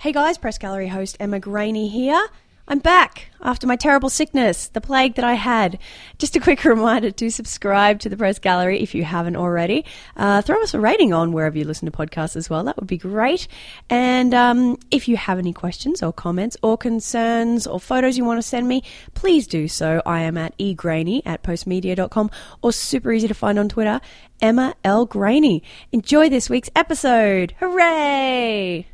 Hey guys, Press Gallery host Emma Graney here. I'm back after my terrible sickness, the plague that I had. Just a quick reminder to subscribe to the Press Gallery if you haven't already. Uh, throw us a rating on wherever you listen to podcasts as well. That would be great. And um, if you have any questions or comments or concerns or photos you want to send me, please do so. I am at egraney at postmedia.com or super easy to find on Twitter, Emma L. Graney. Enjoy this week's episode. Hooray!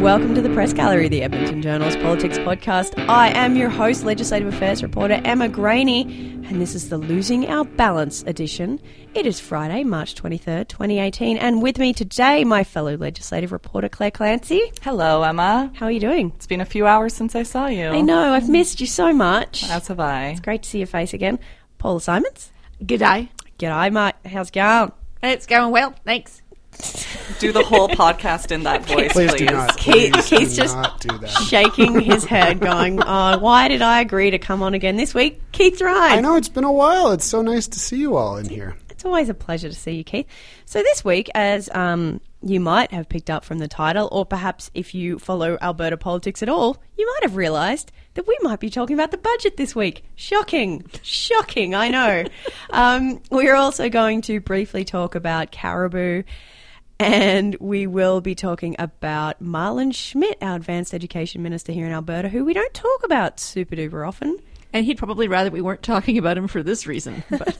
And welcome to the Press Gallery, the Edmonton Journal's politics podcast. I am your host, Legislative Affairs reporter Emma Graney, and this is the Losing Our Balance edition. It is Friday, March 23rd, 2018, and with me today, my fellow legislative reporter Clare Clancy. Hello, Emma. How are you doing? It's been a few hours since I saw you. I know, I've missed you so much. As have I. It's great to see your face again. Paula Simons. G'day. G'day, mate. How's it going? It's going well, thanks. Do the whole podcast in that voice, please. Please do not. Keith- Please Keith's do just not do that. Shaking his head, going, oh, why did I agree to come on again this week? Keith right. I know it's been a while. It's so nice to see you all in here. It's always a pleasure to see you, Keith. So this week, as um, you might have picked up from the title, or perhaps if you follow Alberta politics at all, you might have realised that we might be talking about the budget this week. Shocking, shocking. I know. um, we're also going to briefly talk about Caribou. And we will be talking about Marlin Schmidt, our advanced education minister here in Alberta, who we don't talk about super duper often. And he'd probably rather we weren't talking about him for this reason. But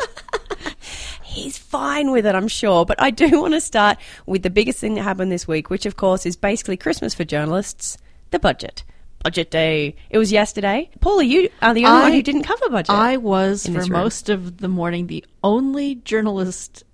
he's fine with it, I'm sure. But I do want to start with the biggest thing that happened this week, which, of course, is basically Christmas for journalists the budget. Budget day. It was yesterday. Paula, you are the only I- one who didn't cover budget. I was for most of the morning the only journalist.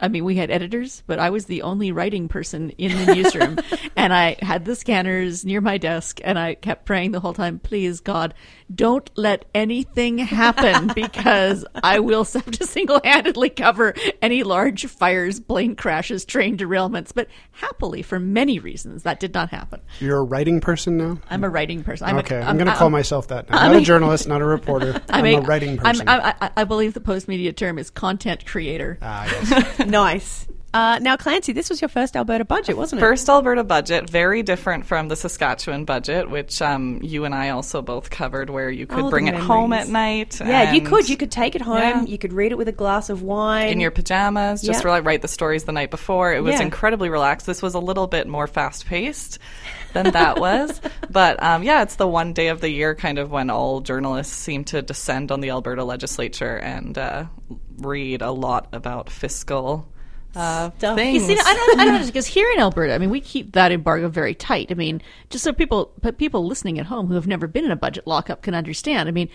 I mean, we had editors, but I was the only writing person in the newsroom. and I had the scanners near my desk, and I kept praying the whole time, please, God, don't let anything happen because I will have to single handedly cover any large fires, plane crashes, train derailments. But happily, for many reasons, that did not happen. You're a writing person now? I'm a writing person. I'm okay, A, I'm, going to call myself that now. I'm not a journalist, not a reporter. I'm, a, writing person. I'm, I, I, I believe the post media term is content creator. ah, yes. Nice. Uh, now, Clancy, this was your first Alberta budget, wasn't it? First Alberta budget, very different from the Saskatchewan budget, which um, you and I also both covered, where you could Oh, bring it home at night. Yeah, you could. You could take it home. Yeah. You could read it with a glass of wine. in your pajamas, just Yeah. write the stories the night before. It was Yeah. incredibly relaxed. This was a little bit more fast paced than that was. But um, yeah, it's the one day of the year kind of when all journalists seem to descend on the Alberta legislature and uh, read a lot about fiscal uh, Stuff. You things. see, I don't, I don't know because here in Alberta, I mean, we keep that embargo very tight. I mean, just so people, but people listening at home who have never been in a budget lockup can understand. I mean,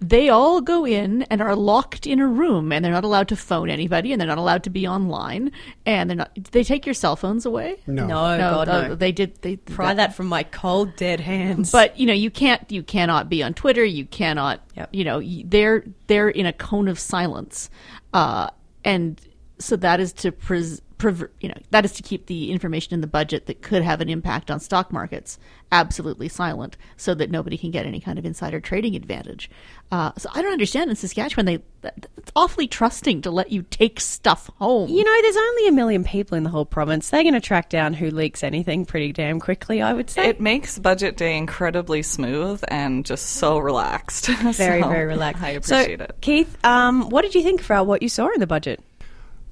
they all go in and are locked in a room, and they're not allowed to phone anybody, and they're not allowed to be online, and they're not. They take your cell phones away. No. no, God, uh, no. they did. They Pry that from my cold, dead hands. But you know, you can't. You cannot be on Twitter. You cannot. Yep. You know, they're they're in a cone of silence, uh, and so that is to pres- prever- you know that is to keep the information in the budget that could have an impact on stock markets absolutely silent, so that nobody can get any kind of insider trading advantage. Uh, so I don't understand in Saskatchewan they it's awfully trusting to let you take stuff home. You know, there's only a million people in the whole province. They're going to track down who leaks anything pretty damn quickly, I would say. it makes budget day incredibly smooth and just so relaxed. very, So very relaxed. I appreciate so, it. Keith, um, what did you think about what you saw in the budget?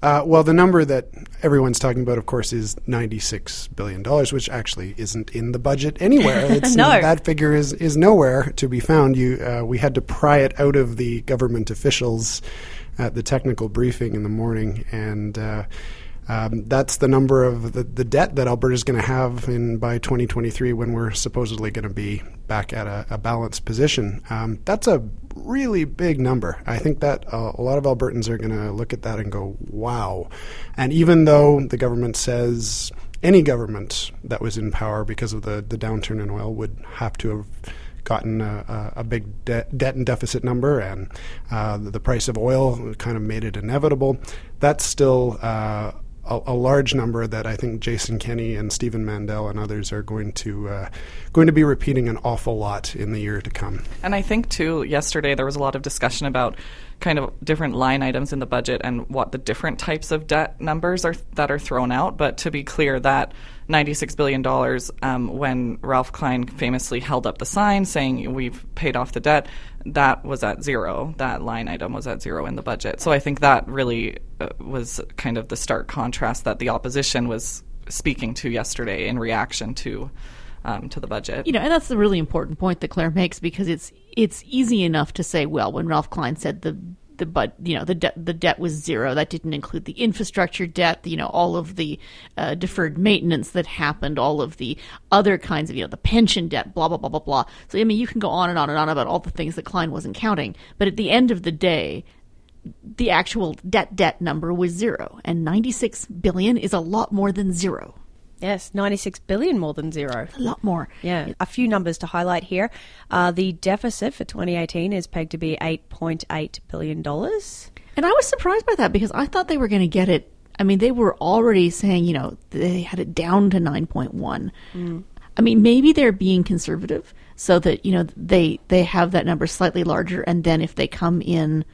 Uh, well, the number that everyone's talking about, of course, is $96 billion, which actually isn't in the budget anywhere. It's, No. That figure is, is nowhere to be found. You, uh, we had to pry it out of the government officials at the technical briefing in the morning, and uh, um, that's the number of the, the debt that Alberta is going to have in by 2023 when we're supposedly going to be back at a, a balanced position. Um, that's a really big number. I think that uh, a lot of Albertans are going to look at that and go, "Wow!" And even though the government says any government that was in power because of the, the downturn in oil would have to have gotten a, a, big de- debt and deficit number, and uh, the, the price of oil kind of made it inevitable. That's still uh, a, large number that I think Jason Kenney and Stephen Mandel and others are going to uh, going to be repeating an awful lot in the year to come. And I think too, yesterday there was a lot of discussion about kind of different line items in the budget and what the different types of debt numbers are that are thrown out. But to be clear, that $96 billion, um, when Ralph Klein famously held up the sign saying we've paid off the debt, that was at zero. That line item was at zero in the budget. So I think that really uh, was kind of the stark contrast that the opposition was speaking to yesterday in reaction to um, to the budget. You know, and that's the really important point that Clare makes because it's it's easy enough to say, well, when Ralph Klein said the the but you know the debt the debt was zero. That didn't include the infrastructure debt. You know all of the uh, deferred maintenance that happened, all of the other kinds of you know the pension debt, blah blah blah blah blah. So I mean you can go on and on and on about all the things that Klein wasn't counting. But at the end of the day, the actual debt debt number was zero, and ninety six billion is a lot more than zero. Yes, 96 billion more than zero. A lot more. Yeah. A few numbers to highlight here. Uh, the deficit for 2018 is pegged to be $8.8 billion. And I was surprised by that because I thought they were going to get it. I mean, they were already saying, you know, they had it down to 9.1. Mm. I mean, maybe they're being conservative so that, you know, they they have that number slightly larger and then if they come in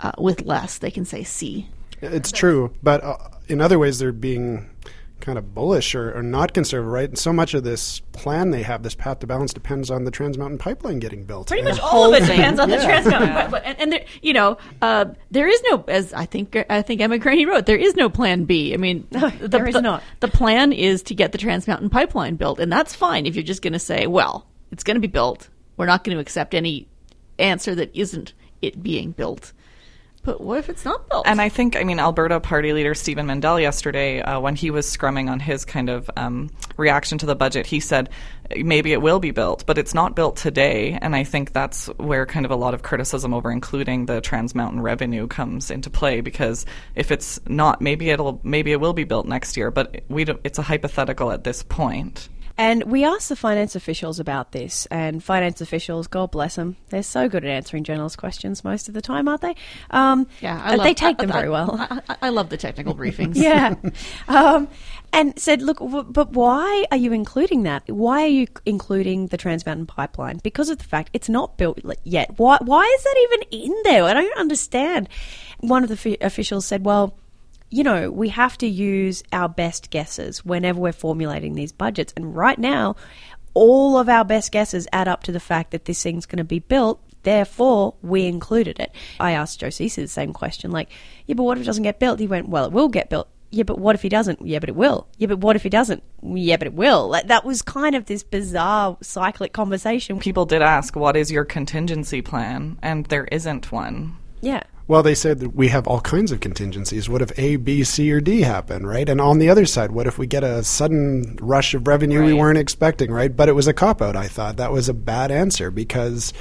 uh, with less, they can say C. It's true, but uh, in other ways they're being kind of bullish or, or, not conservative, right? And so much of this plan they have, this path to balance, depends on the Trans Mountain Pipeline getting built. Pretty much all of it depends on yeah. the Trans Mountain Pipeline. And, and there, you know, uh, there is no, as I think I think Emma Graney wrote, there is no Plan B. I mean, no, the, there is the, not. The plan is to get the Trans Mountain Pipeline built, and that's fine if you're just going to say, well, it's going to be built. We're not going to accept any answer that isn't it being built. But what if it's not built? And I think, I mean, Alberta Party leader Stephen Mandel yesterday, uh, when he was scrumming on his kind of um, reaction to the budget, he said maybe it will be built, but it's not built today. And I think that's where kind of a lot of criticism over including the Trans Mountain revenue comes into play because if it's not, maybe it'll maybe it will be built next year, but we it's a hypothetical at this point. And we asked the finance officials about this, and finance officials, God bless them, they're so good at answering journalist questions most of the time, aren't they? Um, yeah, I love, they take them I, very well. I, I, love the technical briefings. yeah, um, and said, look, w- but why are you including that? Why are you including the Trans Mountain Pipeline? Because of the fact it's not built yet. Why? Why is that even in there? I don't understand. One of the f- officials said, well you know, we have to use our best guesses whenever we're formulating these budgets. And right now, all of our best guesses add up to the fact that this thing's going to be built. Therefore, we included it. I asked Joe Ceci the same question, like, yeah, but what if it doesn't get built? He went, well, it will get built. Yeah, but what if he doesn't? Yeah, but it will. Yeah, but what if he doesn't? Yeah, but it will. Like, that was kind of this bizarre cyclic conversation. People did ask, what is your contingency plan? And there isn't one. Yeah. Well, they said that we have all kinds of contingencies. What if A, B, C, or D happen, right? And on the other side, what if we get a sudden rush of revenue right. we weren't expecting, right? But it was a cop out, I thought. That was a bad answer because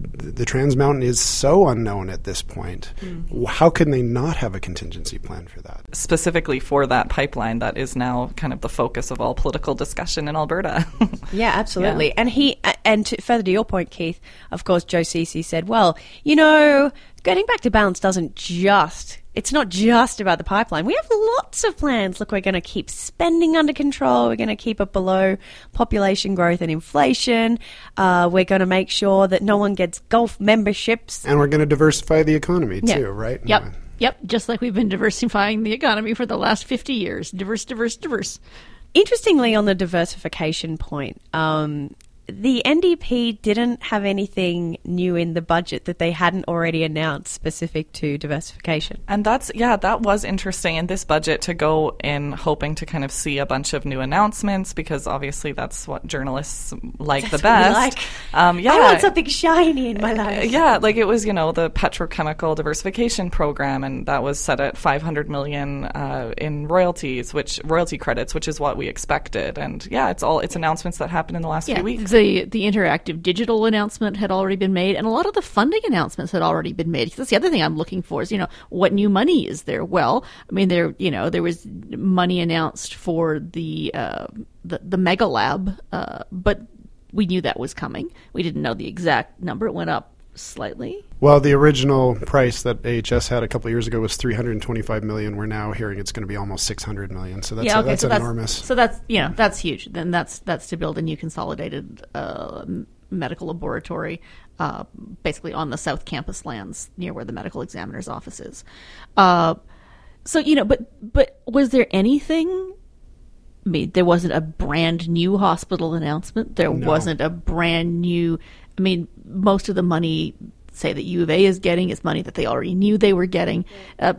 the Trans Mountain is so unknown at this point. Mm. How can they not have a contingency plan for that? Specifically for that pipeline that is now kind of the focus of all political discussion in Alberta. yeah, absolutely. Yeah. And he and to, further to your point, Keith, of course, Joe Ceci said, "Well, you know, getting back to balance doesn't just it's not just about the pipeline. We have lots of plans. Look, we're going to keep spending under control. We're going to keep it below population growth and inflation. Uh, we're going to make sure that no one gets golf memberships. And we're going to diversify the economy too, right? Yep. Yep. Just like we've been diversifying the economy for the last 50 years. Diverse, diverse, diverse. Interestingly, on the diversification point, um, the NDP didn't have anything new in the budget that they hadn't already announced specific to diversification. And that's, yeah, that was interesting in this budget to go in hoping to kind of see a bunch of new announcements because obviously that's what journalists like that's the best. Like. Um, yeah. I want something shiny in my life. Yeah, like it was, you know, the petrochemical diversification program, and that was set at 500 million uh, in royalties, which royalty credits, which is what we expected. And yeah, it's all, it's announcements that happened in the last yeah, few weeks the the interactive digital announcement had already been made, and a lot of the funding announcements had already been made. That's the other thing I'm looking for is you know what new money is there? Well, I mean there you know there was money announced for the uh, the the mega lab, uh, but we knew that was coming. We didn't know the exact number. It went up slightly. Well, the original price that AHS had a couple of years ago was 325 million. We're now hearing it's going to be almost 600 million. So that's yeah, okay, that's so enormous. That's, so that's know that's huge. Then that's that's to build a new consolidated uh, medical laboratory, uh, basically on the South Campus lands near where the medical examiner's office is. Uh, so you know, but but was there anything? I mean, there wasn't a brand new hospital announcement. There No. wasn't a brand new. I mean, most of the money, say that U of A is getting, is money that they already knew they were getting. Uh,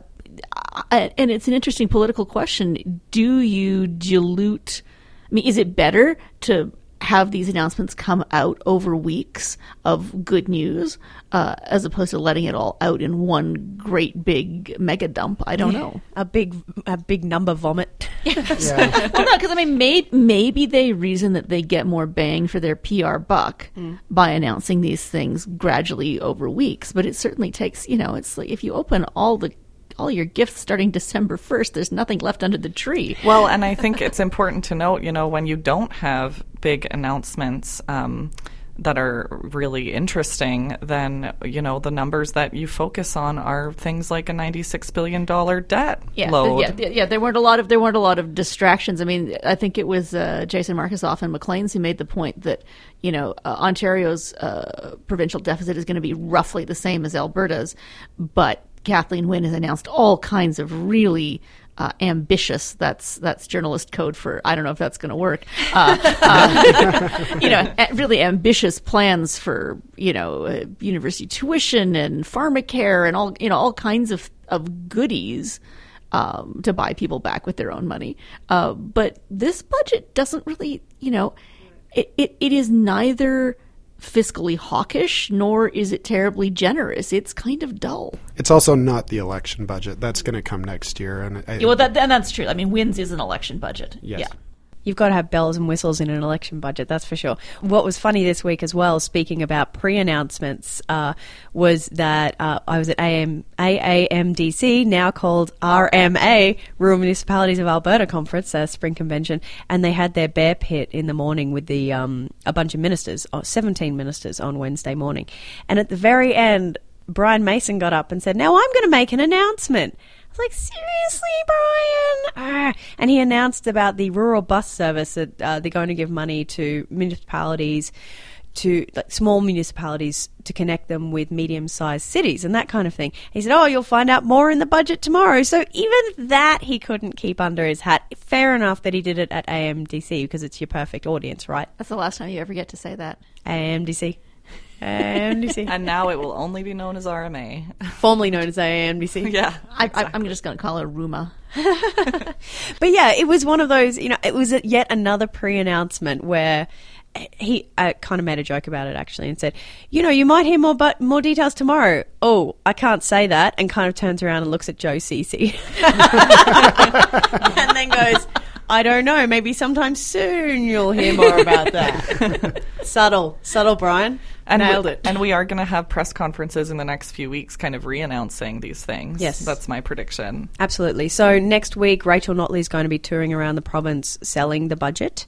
and it's an interesting political question. Do you dilute? I mean, is it better to have these announcements come out over weeks of good news, uh, as opposed to letting it all out in one great big mega dump? I don't know. A big, a big number vomit. Yeah. well, no, because I mean, may, maybe they reason that they get more bang for their PR buck by announcing these things gradually over weeks. But it certainly takes, you know, it's like if you open all the all your gifts starting December first, there's nothing left under the tree. Well, and I think it's important to note, you know, when you don't have big announcements um, that are really interesting, then, you know, the numbers that you focus on are things like a $96 billion debt yeah, load. yeah, yeah. There weren't a lot of there weren't a lot of distractions. I mean, I think it was uh, Jason Markusoff and Maclean's who made the point that you know uh, Ontario's uh, provincial deficit is going to be roughly the same as Alberta's, but Kathleen Wynne has announced all kinds of really. Uh, ambitious. That's that's journalist code for I don't know if that's going to work. Uh, uh, you know, really ambitious plans for you know uh, university tuition and pharmacare and all you know all kinds of of goodies um, to buy people back with their own money. Uh, but this budget doesn't really, you know, it, it, it is neither fiscally hawkish nor is it terribly generous. It's kind of dull. It's also not the election budget. That's going to come next year, and I, Yeah, well, that, and that's true. I mean, Wynne's is an election budget. Yes. Yeah. You've got to have bells and whistles in an election budget, that's for sure. What was funny this week as well, speaking about pre-announcements, uh, was that uh, I was at AM, AAMDC, now called RMA, Rural Municipalities of Alberta Conference, uh, spring convention, and they had their bear pit in the morning with the um, a bunch of ministers, uh, 17 ministers on Wednesday morning. And at the very end, Brian Mason got up and said, Now I'm going to make an announcement. I was like, seriously, Brian? Ah. And he announced about the rural bus service that uh, they're going to give money to municipalities, to like small municipalities, to connect them with medium-sized cities and that kind of thing. He said, "Oh, you'll find out more in the budget tomorrow." So even that he couldn't keep under his hat. Fair enough that he did it at AMDC because it's your perfect audience, right? That's the last time you ever get to say that. AMDC. AMDC. and now it will only be known as RMA. Formerly known as AMDC. yeah. I, I, I'm just going to call it Ruma. But yeah, it was one of those, you know, it was yet another pre announcement where he uh, kind of made a joke about it actually and said, you know, you might hear more but more details tomorrow. Oh, I can't say that, and kind of turns around and looks at Joe Ceci, and then goes, I don't know, maybe sometime soon you'll hear more about that. subtle, subtle, Brian. And Nailed we, it. And we are going to have press conferences in the next few weeks, kind of re-announcing these things. Yes. that's my prediction. Absolutely. So next week, Rachel Notley is going to be touring around the province selling the budget.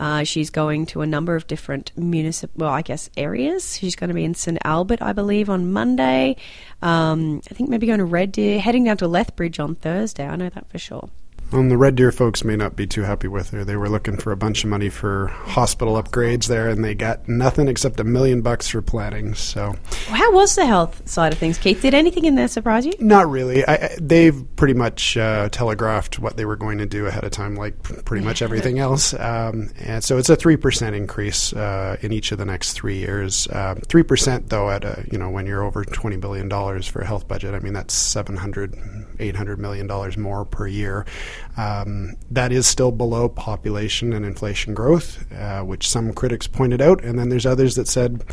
Uh, she's going to a number of different municipal, well, I guess, areas. She's going to be in St Albert, I believe, on Monday. Um, I think maybe going to Red Deer, heading down to Lethbridge on Thursday. I know that for sure. Um, the Red Deer folks may not be too happy with her. They were looking for a bunch of money for hospital upgrades there, and they got nothing except a million bucks for planning. So, How was the health side of things, Keith? Did anything in there surprise you? not really. I, I, they've pretty much uh, telegraphed what they were going to do ahead of time, like pretty much everything else. Um, and so it's a three percent increase uh, in each of the next three years. Uh, Three percent, though, at a you know when you're over twenty billion dollars for a health budget, I mean that's 700, 800 million dollars more per year. Um, that is still below population and inflation growth, uh, which some critics pointed out, and then there's others that said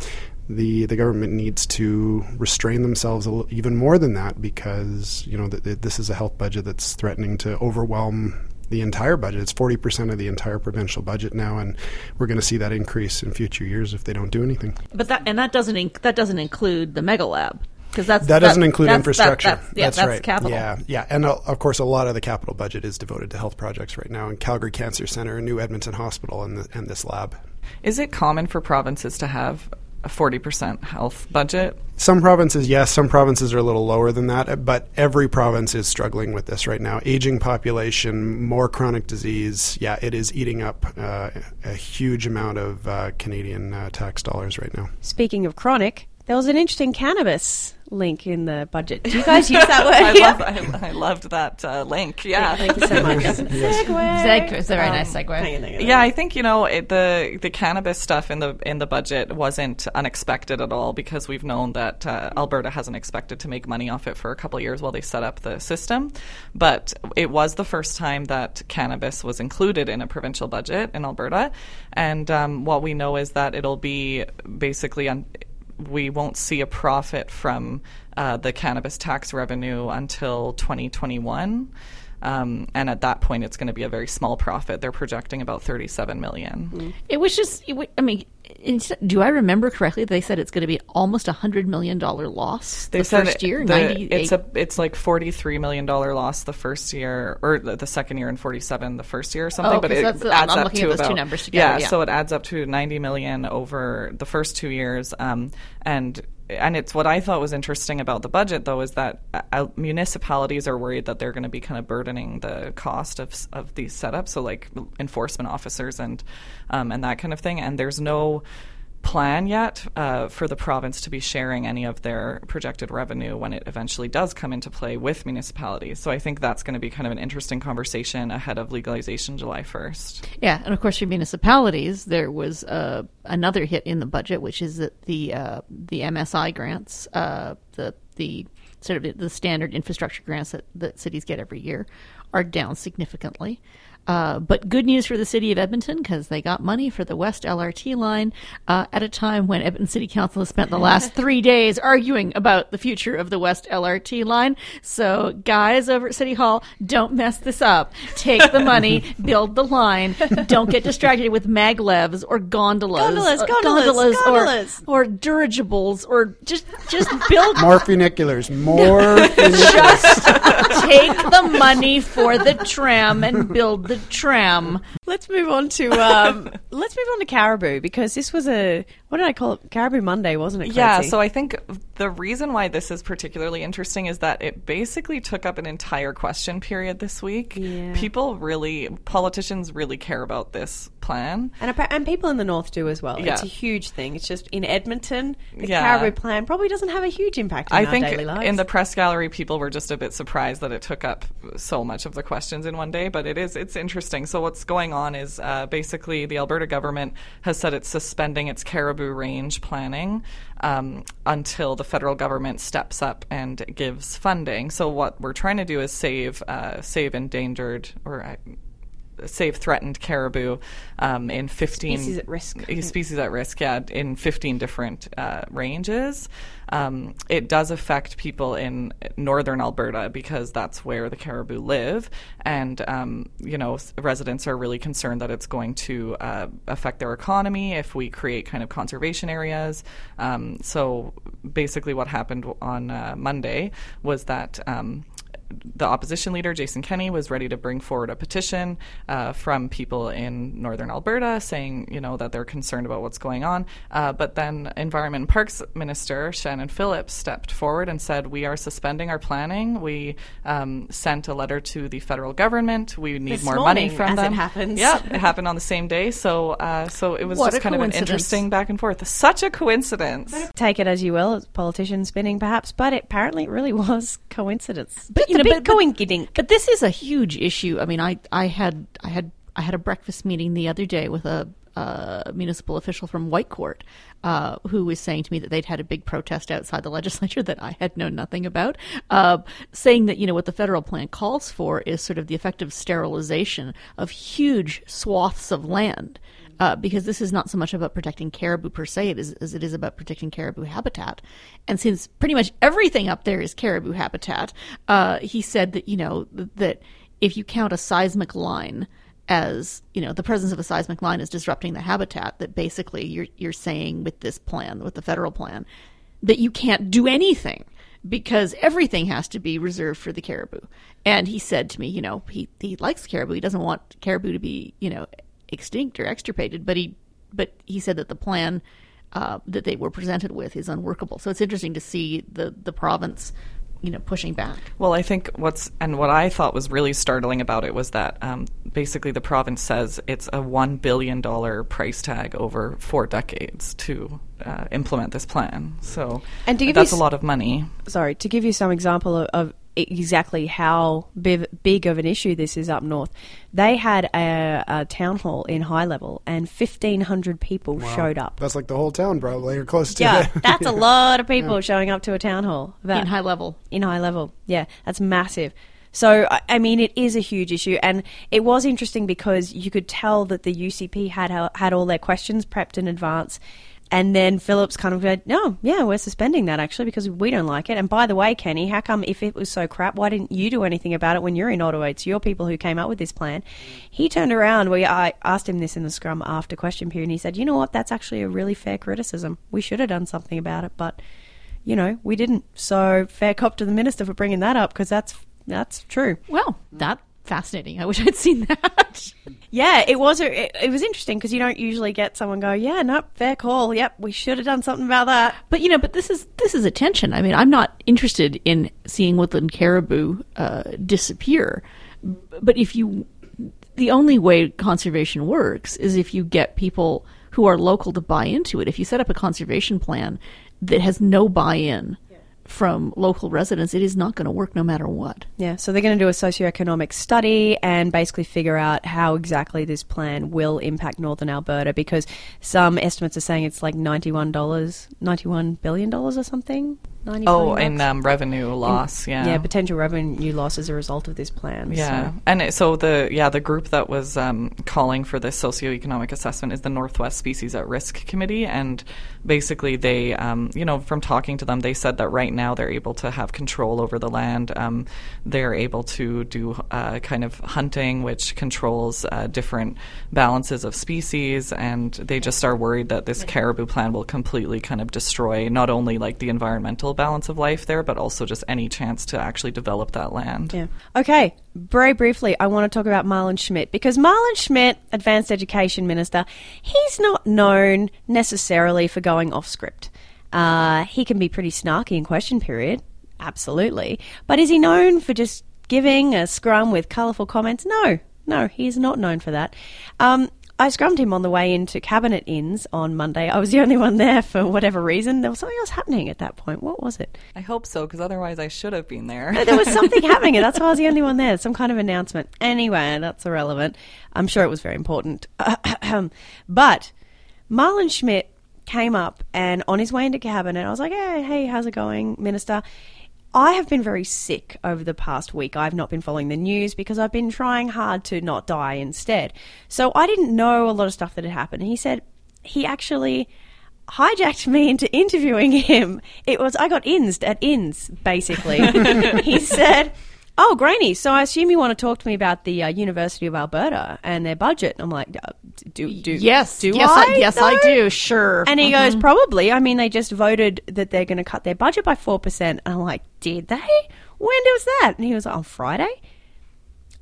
the the government needs to restrain themselves even more than that because you know th- th- this is a health budget that's threatening to overwhelm the entire budget. It's forty percent of the entire provincial budget now, and we're going to see that increase in future years if they don't do anything. But that and that doesn't inc- that doesn't include the mega lab because that's That doesn't include that's- infrastructure. That, that's, yeah, that's, that's right. capital. Yeah, yeah, and uh, of course, a lot of the capital budget is devoted to health projects right now, in Calgary Cancer Center, New Edmonton Hospital, and, the, and this lab. Is it common for provinces to have a 40% health budget. Some provinces, yes, some provinces are a little lower than that, but every province is struggling with this right now. Aging population, more chronic disease. Yeah, it is eating up uh, a huge amount of uh, Canadian uh, tax dollars right now. Speaking of chronic, there was an interesting cannabis link in the budget. Do you guys use that word? I, here? love, I, I loved that uh, link. Yeah. Thank you so much. Segue. Segue. It's a very nice segue. hang on, hang on. Yeah, I think you know it, the the cannabis stuff in the in the budget wasn't unexpected at all because we've known that uh, Alberta hasn't expected to make money off it for a couple of years while they set up the system. But it was the first time that cannabis was included in a provincial budget in Alberta, and um, what we know is that it'll be basically on. We won't see a profit from uh, the cannabis tax revenue until 2021. Um, and at that point, it's going to be a very small profit. They're projecting about 37 million. It was just, it wa- I mean, it's- do I remember correctly? They said it's going to be almost a hundred million dollar loss They the first year. the- it's a it's like 43 million dollar loss the first year, or the, the second year, and 47 the first year or something. Oh, but it adds I'm up to those two about numbers together, yeah. so it adds up to 90 million over the first two years. Um, and and it's what I thought was interesting about the budget, though, is that uh, municipalities are worried that they're going to be kind of burdening the cost of of these setups, so like enforcement officers and um, and that kind of thing. And there's no plan yet uh, for the province to be sharing any of their projected revenue when it eventually does come into play with municipalities. So I think that's going to be kind of an interesting conversation ahead of legalization July 1st. Yeah, and of course for municipalities, there was uh, another hit in the budget, which is that the uh, the MSI grants, uh, the the sort of the standard infrastructure grants that, that cities get every year, are down significantly. Uh, but good news for the city of Edmonton because they got money for the West LRT line uh, at a time when Edmonton City Council has spent the last three days arguing about the future of the West LRT line. So, guys over at City Hall, don't mess this up. Take the money, build the line. Don't get distracted with maglevs or gondolas, Gondolas, or gondolas, or- gondolas. or, dirigibles, or just just build More funiculars, more just take the money for the tram and build the tram. Let's move on to um, let's move on to Caribou because this was a what did I call it? Caribou Monday, wasn't it? Yeah, so I think the reason why this is particularly interesting is that it basically took up an entire question period this week. Yeah. People really, politicians really care about this plan. and and people in the north do as well. Yeah. It's a huge thing. It's just in Edmonton, the Yeah. Caribou plan probably doesn't have a huge impact I think in the press gallery, people were just a bit surprised that it took up so much of the questions in one day. But it is it's interesting. So what's going on is uh, basically the Alberta government has said it's suspending its caribou range planning um, until the federal government steps up and gives funding. So what we're trying to do is save uh, save endangered or. Save threatened caribou um, in 15 Species at risk. species at risk, yeah, in 15 different uh, ranges. Um, it does affect people in northern Alberta because that's where the caribou live, and um, you know residents are really concerned that it's going to uh, affect their economy if we create kind of conservation areas. Um, so basically, what happened on uh, Monday was that. The opposition leader, Jason Kenney, was ready to bring forward a petition uh, from people in northern Alberta saying, you know, that they're concerned about what's going on. Uh, but then Environment and Parks Minister Shannon Phillips stepped forward and said, we are suspending our planning. We um, sent a letter to the federal government. We need This more morning, money from as it them. happens. Yeah, it happened on the same day. So, uh, so it was What just kind of an interesting back and forth. Such a coincidence. Take it as you will, it's politician spinning perhaps, but it, apparently it really was coincidence. But, Just you a know, big but- but-. But this is a huge issue. I mean, I, I had I had I had a breakfast meeting the other day with a, uh municipal official from Whitecourt uh, who was saying to me that they'd had a big protest outside the legislature that I had known nothing about, uh, saying that you know what the federal plan calls for is sort of the effective sterilization of huge swaths of land. Uh, because this is not so much about protecting caribou per se it is, as it is about protecting caribou habitat. And since pretty much everything up there is caribou habitat, uh, he said that, you know, that if you count a seismic line as, you know, the presence of a seismic line is disrupting the habitat, that basically you're, you're saying with this plan, with the federal plan, that you can't do anything because everything has to be reserved for the caribou. And he said to me, you know, he, he likes caribou. He doesn't want caribou to be, you know, extinct or extirpated, but he but he said that the plan uh, that they were presented with is unworkable. So it's interesting to see the the province, you know, pushing back. Well, I think what's and what I thought was really startling about it was that um, basically the province says it's a one billion dollar price tag over four decades to uh, implement this plan. So And to give that's you a s- lot of money. sorry, to give you some example of, of exactly how big, big of an issue this is up north, they had a, a town hall in high level and 1,500 people Wow. showed up. That's like the whole town, probably, or close to Yeah, it. that's a lot of people showing up to a town hall. About- in high level. in high level. Yeah, that's massive. So, I- I mean, it is a huge issue, and it was interesting because you could tell that the UCP had had all their questions prepped in advance, and then Phillips kind of said, "No, yeah, we're suspending that actually because we don't like it." And by the way, Kenney, how come if it was so crap, why didn't you do anything about it when you're in Ottawa? It's your people who came up with this plan. He turned around. We I asked him this in the scrum after question period, and he said, "You know what? That's actually a really fair criticism. We should have done something about it, but." you know, we didn't. So fair cop to the minister for bringing that up because that's that's true. Well, that fascinating. I wish I'd seen that. Yeah, it was. A, it, it was interesting because you don't usually get someone go, "Yeah, no, fair call. Yep, we should have done something about that." But you know, but this is this is attention. I mean, I'm not interested in seeing woodland caribou uh, disappear. But if you, the only way conservation works is if you get people who are local to buy into it. If you set up a conservation plan that has no buy-in from local residents, it is not going to work no matter what. Yeah, so they're going to do a socioeconomic study and basically figure out how exactly this plan will impact northern Alberta because some estimates are saying it's like $91, $91 billion or something. 90 Oh, bucks? um, revenue loss, yeah. yeah, potential revenue loss as a result of this plan. Yeah, so- and it, so the yeah the group that was um, calling for this socioeconomic assessment is the Northwest Species at Risk Committee, and basically they um, you know from talking to them they said that right now they're able to have control over the land. Um, they're able to do uh, kind of hunting, which controls uh, different balances of species, and they just are worried that this caribou plan will completely kind of destroy not only like the environmental balance of life there, but also just any chance to actually develop that land. Yeah. Okay. Very briefly, I want to talk about Marlin Schmidt because Marlin Schmidt, Advanced Education Minister, he's not known necessarily for going off script. Uh, he can be pretty snarky in question period, absolutely. But is he known for just giving a scrum with colourful comments? No, no, he's not known for that. Um, I scrummed him on the way into Cabinet Inns on Monday. I was the only one there for whatever reason. There was something else happening at that point. What was it? I hope so, because otherwise I should have been there. there was something happening, and that's why I was the only one there. Some kind of announcement. Anyway, that's irrelevant. I'm sure it was very important. but Marlin Schmidt came up, and on his way into cabinet, I was like, "Hey, hey, how's it going, Minister?" I have been very sick over the past week. I've not been following the news because I've been trying hard to not die instead. So I didn't know a lot of stuff that had happened. He said he actually hijacked me into interviewing him. It was I got insed at ins basically. he said, "Oh, Graney, so I assume you want to talk to me about the uh, University of Alberta and their budget." I'm like, uh, "Do do Yes, do yes, I? yes, I do. Sure. And he goes, probably. I mean, they just voted that they're going to cut their budget by 4%. And I'm like, did they? When was that? And he was like, on Friday?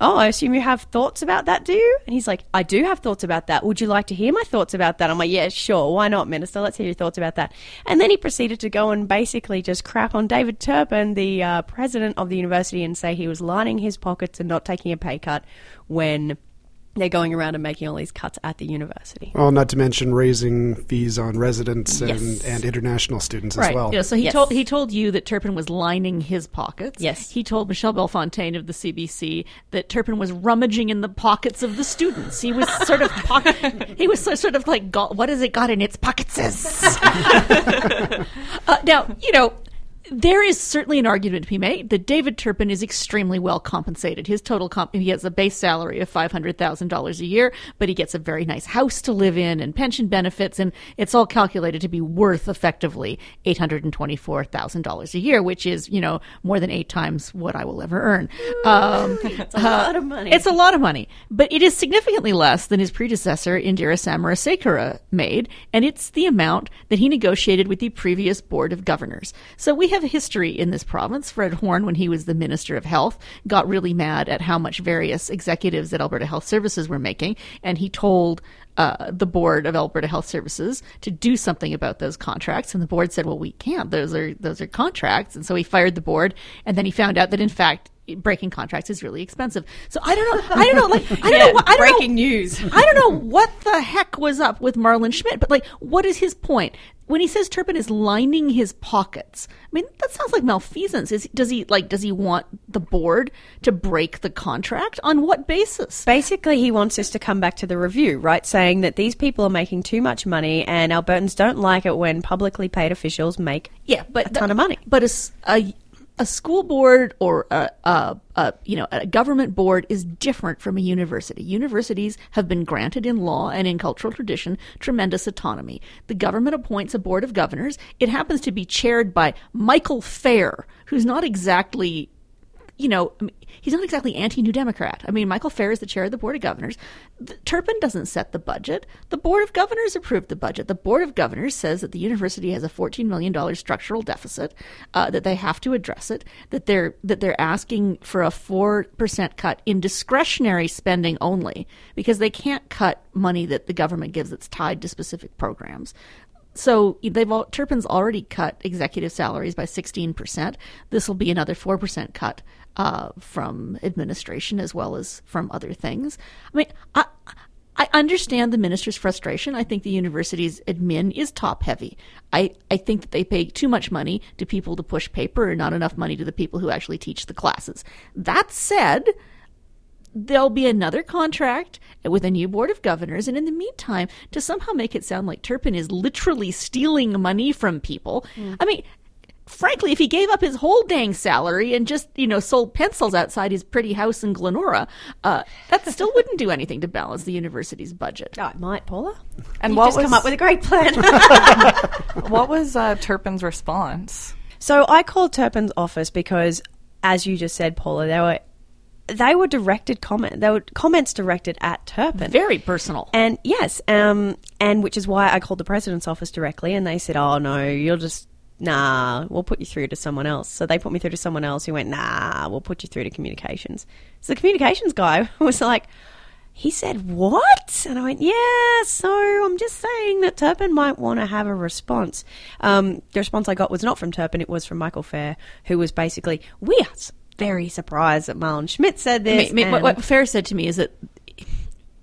Oh, I assume you have thoughts about that, do you? And he's like, I do have thoughts about that. Would you like to hear my thoughts about that? I'm like, yeah, sure. Why not, Minister? Let's hear your thoughts about that. And then he proceeded to go and basically just crap on David Turpin, the uh, president of the university, and say he was lining his pockets and not taking a pay cut when they're going around and making all these cuts at the university. Well, not to mention raising fees on residents Yes. and, and international students as well. Yeah, so he Yes. told he told you that Turpin was lining his pockets. Yes. He told Michelle Bellefontaine of the CBC that Turpin was rummaging in the pockets of the students. He was sort of pocket, he was so- sort of like got, what has it got in its pockets? uh, now you know. There is certainly an argument to be made that David Turpin is extremely well compensated. His total comp, he has a base salary of five hundred thousand dollars a year, but he gets a very nice house to live in and pension benefits, and it's all calculated to be worth effectively eight hundred and twenty-four thousand dollars a year, which is you know more than eight times what I will ever earn. Um, It's a lot of money. it's a lot of money, but it is significantly less than his predecessor, Indira Samarasekera, made, and it's the amount that he negotiated with the previous board of governors. So we have have history in this province. Fred Horne, when he was the Minister of Health, got really mad at how much various executives at Alberta Health Services were making, and he told uh, the board of Alberta Health Services to do something about those contracts, and the board said, "Well, we can't. Those are those are contracts." And so he fired the board, and then he found out that in fact breaking contracts is really expensive. So I don't know. I don't know. Like I don't Yeah, know. What, I don't breaking know, news. I don't know what the heck was up with Marlin Schmidt. But like, what is his point? When he says Turpin is lining his pockets, I mean that sounds like malfeasance. Is does he like does he want the board to break the contract on what basis? Basically, he wants us to come back to the review, right? Saying that these people are making too much money and Albertans don't like it when publicly paid officials make Yeah, but a ton of money. But a, a- a school board or a, a, a you know a government board is different from a university. Universities have been granted in law and in cultural tradition tremendous autonomy. The government appoints a board of governors. It happens to be chaired by Michael Phair, who's not exactly you know, I mean, he's not exactly anti New Democrat. I mean, Michael Phair is the chair of the Board of Governors. The, Turpin doesn't set the budget. The Board of Governors approved the budget. The Board of Governors says that the university has a $14 million structural deficit, uh, that they have to address it, that they're, that they're asking for a 4% cut in discretionary spending only, because they can't cut money that the government gives that's tied to specific programs. So they've all, Turpin's already cut executive salaries by 16%. This will be another 4% cut uh, from administration as well as from other things. I mean, I, I understand the minister's frustration. I think the university's admin is top heavy. I, I think that they pay too much money to people to push paper and not enough money to the people who actually teach the classes. That said, there'll be another contract with a new board of governors. And in the meantime, to somehow make it sound like Turpin is literally stealing money from people, I mean, frankly, if he gave up his whole dang salary and just, you know, sold pencils outside his pretty house in Glenora, uh, that still wouldn't do anything to balance the university's budget. Oh, it might, Paula. And You've what just was come up with a great plan. what was uh, Turpin's response? so I called Turpin's office because, as you just said, Paula, they were they were directed comment. They were comments directed at Turpin. Very personal. And yes, um, and which is why I called the president's office directly, and they said, "Oh no, you'll just nah, we'll put you through to someone else." So they put me through to someone else who went, "Nah, we'll put you through to communications." So the communications guy was like, "He said what?" And I went, "Yeah." So I'm just saying that Turpin might want to have a response. Um, the response I got was not from Turpin; it was from Michael Phair, who was basically, "We are very surprised that Marlin Schmidt said I this." mean, what, and- what Phair said to me is that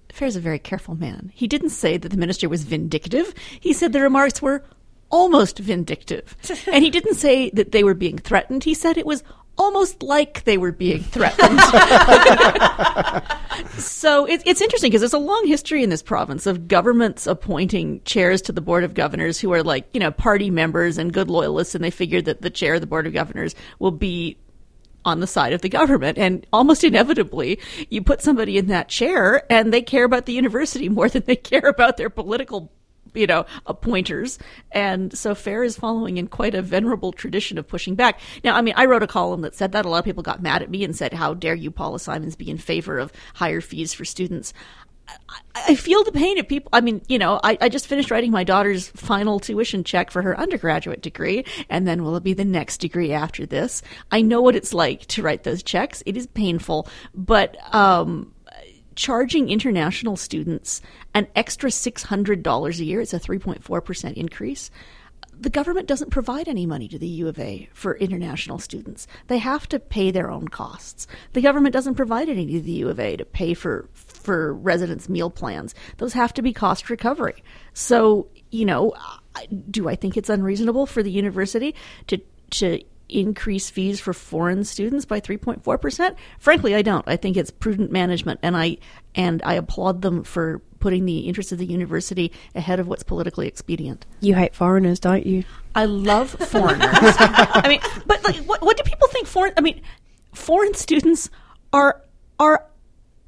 Phair's a very careful man. He didn't say that the minister was vindictive. He said the remarks were almost vindictive. and he didn't say that they were being threatened. He said it was almost like they were being threatened. so it, it's interesting because there's a long history in this province of governments appointing chairs to the board of governors who are like, you know, party members and good loyalists, and they figured that the chair of the board of governors will be on the side of the government. And almost inevitably, you put somebody in that chair and they care about the university more than they care about their political, you know, appointers. And so Phair is following in quite a venerable tradition of pushing back. Now, I mean, I wrote a column that said that. A lot of people got mad at me and said, how dare you, Paula Simons, be in favor of higher fees for students? I- feel the pain of people. I mean, you know, I, I just finished writing my daughter's final tuition check for her undergraduate degree, and then will it be the next degree after this? I know what it's like to write those checks. It is painful, but um, charging international students an extra $600 a year, it's a 3.4% increase. The government doesn't provide any money to the U of A for international students. They have to pay their own costs. The government doesn't provide any to the U of A to pay for for residents' meal plans. Those have to be cost recovery. So, you know, do I think it's unreasonable for the university to to increase fees for foreign students by 3.4%? Frankly, I don't. I think it's prudent management and I and I applaud them for putting the interests of the university ahead of what's politically expedient. you hate foreigners, don't you? I love foreigners. I mean, but like, what, what do people think foreign? I mean, foreign students are are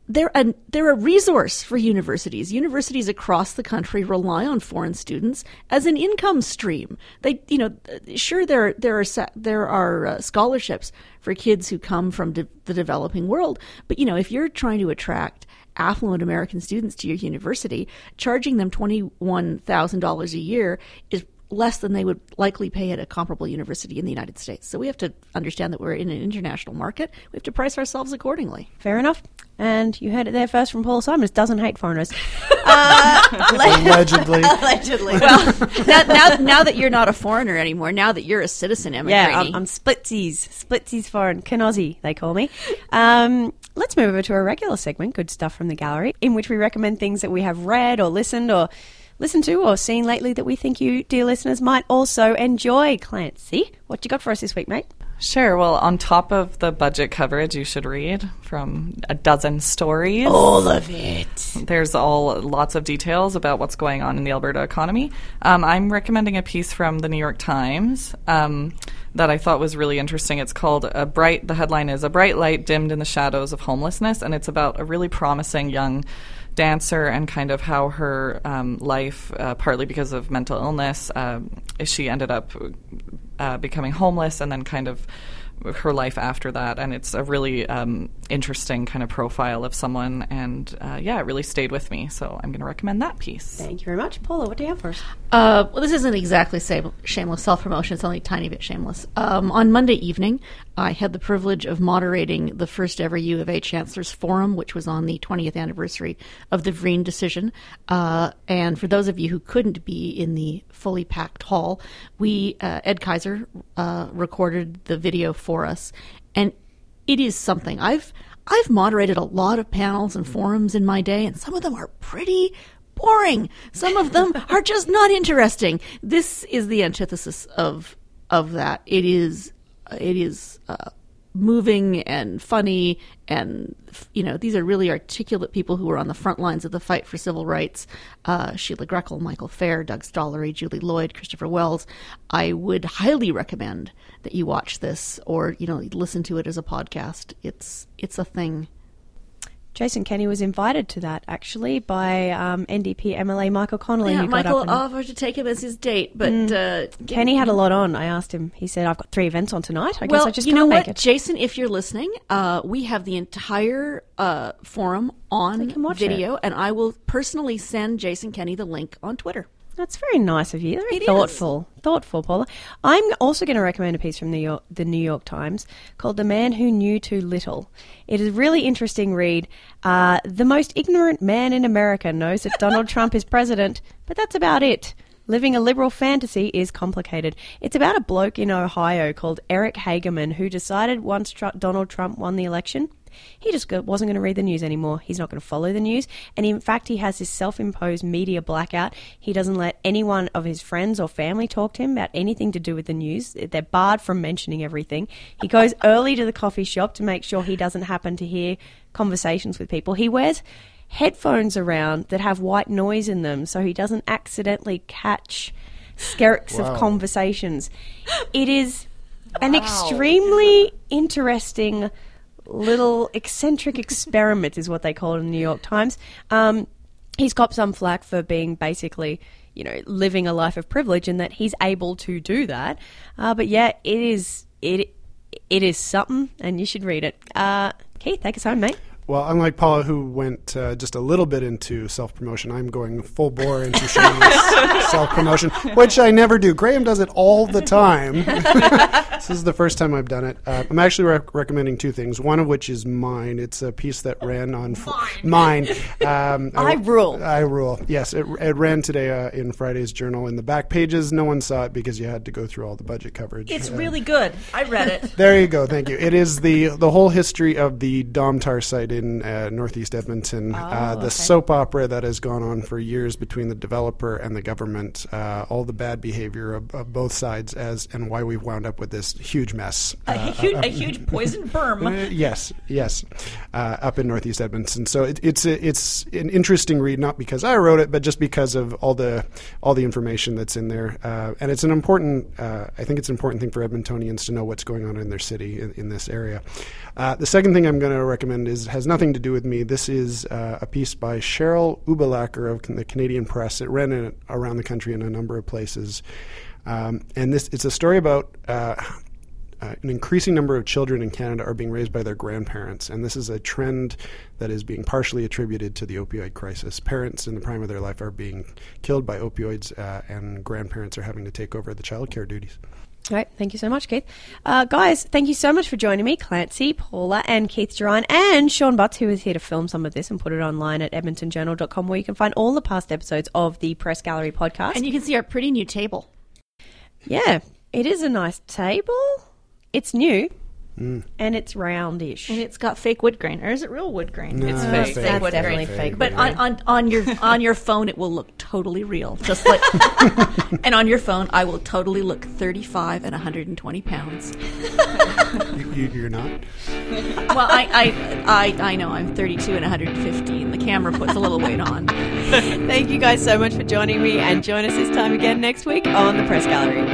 they're a they're a resource for universities. Universities across the country rely on foreign students as an income stream. They, you know, sure there there are there are uh, scholarships for kids who come from de- the developing world, but you know, if you're trying to attract affluent American students to your university, charging them twenty one thousand dollars a year is less than they would likely pay at a comparable university in the United States. So we have to understand that we're in an international market. We have to price ourselves accordingly. Fair enough. And you heard it there first from Paula Simons. Doesn't hate foreigners. Allegedly. Allegedly. Well, now, now, now that you're not a foreigner anymore, now that you're a citizen, Emma yeah, Graney, I'm, I'm splitsies. Splitsies foreign. Kenozi, they call me. Um, let's move over to a regular segment, Good Stuff from the Gallery, in which we recommend things that we have read or listened or listened to or seen lately that we think you, dear listeners, might also enjoy. Clancy, what you got for us this week, mate? Sure. Well, on top of the budget coverage, you should read from a dozen stories. All of it. There's all lots of details about what's going on in the Alberta economy. Um, I'm recommending a piece from the New York Times um, that I thought was really interesting. It's called "A Bright." The headline is "A Bright Light Dimmed in the Shadows of Homelessness," and it's about a really promising young dancer and kind of how her um, life, uh, partly because of mental illness, um, she ended up uh, becoming homeless and then kind of her life after that. And it's a really um, interesting kind of profile of someone. And uh, yeah, it really stayed with me. So I'm going to recommend that piece. Thank you very much. Paula, what do you have for us? Uh, well, this isn't exactly same, shameless self promotion. It's only a tiny bit shameless. Um, on Monday evening, I had the privilege of moderating the first ever U of A Chancellors Forum, which was on the 20th anniversary of the Vriend decision. Uh, and for those of you who couldn't be in the fully packed hall, we uh, Ed Kaiser uh, recorded the video for us, and it is something. I've I've moderated a lot of panels and forums in my day, and some of them are pretty boring. Some of them are just not interesting. This is the antithesis of of that. It is it is uh, moving and funny, and you know these are really articulate people who are on the front lines of the fight for civil rights. Uh, Sheila Greckol, Michael Phair, Doug Stollery, Julie Lloyd, Christopher Wells. I would highly recommend that you watch this or you know listen to it as a podcast. It's it's a thing. Jason Kenney was invited to that actually by um, NDP MLA Michael Connolly. Yeah, Michael and- offered to take him as his date, but uh, Kenney had a lot on. I asked him. He said, "I've got three events on tonight. I well, guess I just you can't know make what, it." Jason? If you're listening, uh, we have the entire uh, forum on video, and I will personally send Jason Kenney the link on Twitter. That's very nice of you. Very It is. thoughtful. Thoughtful, Paula. I'm also going to recommend a piece from New York, the New York Times called The Man Who Knew Too Little. It is a really interesting read. Uh, the most ignorant man in America knows that Donald Trump is president, but that's about it. Living a liberal fantasy is complicated. It's about a bloke in Ohio called Eric Hagerman who decided once Tru- Donald Trump won the election, he just wasn't going to read the news anymore. He's not going to follow the news. And in fact, he has this self imposed media blackout. He doesn't let anyone of his friends or family talk to him about anything to do with the news. They're barred from mentioning everything. He goes early to the coffee shop to make sure he doesn't happen to hear conversations with people. He wears headphones around that have white noise in them so he doesn't accidentally catch skerricks Wow. of conversations. It is an extremely interesting little eccentric experiment, is what they call it in the New York Times. Um, he's got some flack for being basically, you know, living a life of privilege, and that he's able to do that. Uh, but yeah, it is it it is something, and you should read it. Uh, Keith, take us home, mate. Well, unlike Paula, who went uh, just a little bit into self promotion, I'm going full bore into shameless self promotion, which I never do. Graham does it all the time. this is the first time I've done it. Uh, I'm actually rec- recommending two things. One of which is mine. It's a piece that ran on fr- mine. Um, I rule. I rule. Yes, it, it ran today uh, in Friday's Journal in the back pages. No one saw it because you had to go through all the budget coverage. It's Uh, really good. I read it. there you go. Thank you. It is the the whole history of the Domtar site in uh, northeast Edmonton, uh, the okay. soap opera that has gone on for years between the developer and the government, uh, all the bad behavior of, of both sides, as and why we've wound up with this huge mess. a, Uh, huge, a huge poison berm. uh, yes, yes, uh, up in northeast Edmonton. So it, it's a, it's an interesting read, not because I wrote it, but just because of all the all the information that's in there, uh, and it's an important. Uh, I think it's an important thing for Edmontonians to know what's going on in their city in, in this area. Uh, the second thing I'm going to recommend is has nothing to do with me. This is uh, a piece by Sheryl Ubelacker of the Canadian Press. It ran in, around the country in a number of places, um, and this it's a story about. Uh, uh, an increasing number of children in Canada are being raised by their grandparents, and this is a trend that is being partially attributed to the opioid crisis. Parents in the prime of their life are being killed by opioids, uh, and grandparents are having to take over the child care duties. All right, thank you so much, Keith. Uh, guys, thank you so much for joining me, Clancy, Paula, and Keith Duran, and Sean Butts, who was here to film some of this and put it online at edmontonjournal.com, where you can find all the past episodes of the Press Gallery podcast. And you can see our pretty new table. yeah, it is a nice table. It's new, Mm. and it's roundish. And it's got fake wood grain. Or is it real wood grain? No, It's it's fake. fake. That's wood definitely grain. fake. But on, on, on your on your phone, it will look totally real. Just like, and on your phone, I will totally look 35 and 120 pounds. You, you, you're not. Well, I, I, I, I know I'm 32 and 150, and the camera puts a little weight on. Thank you guys so much for joining me, and join us this time again next week on the Press Gallery.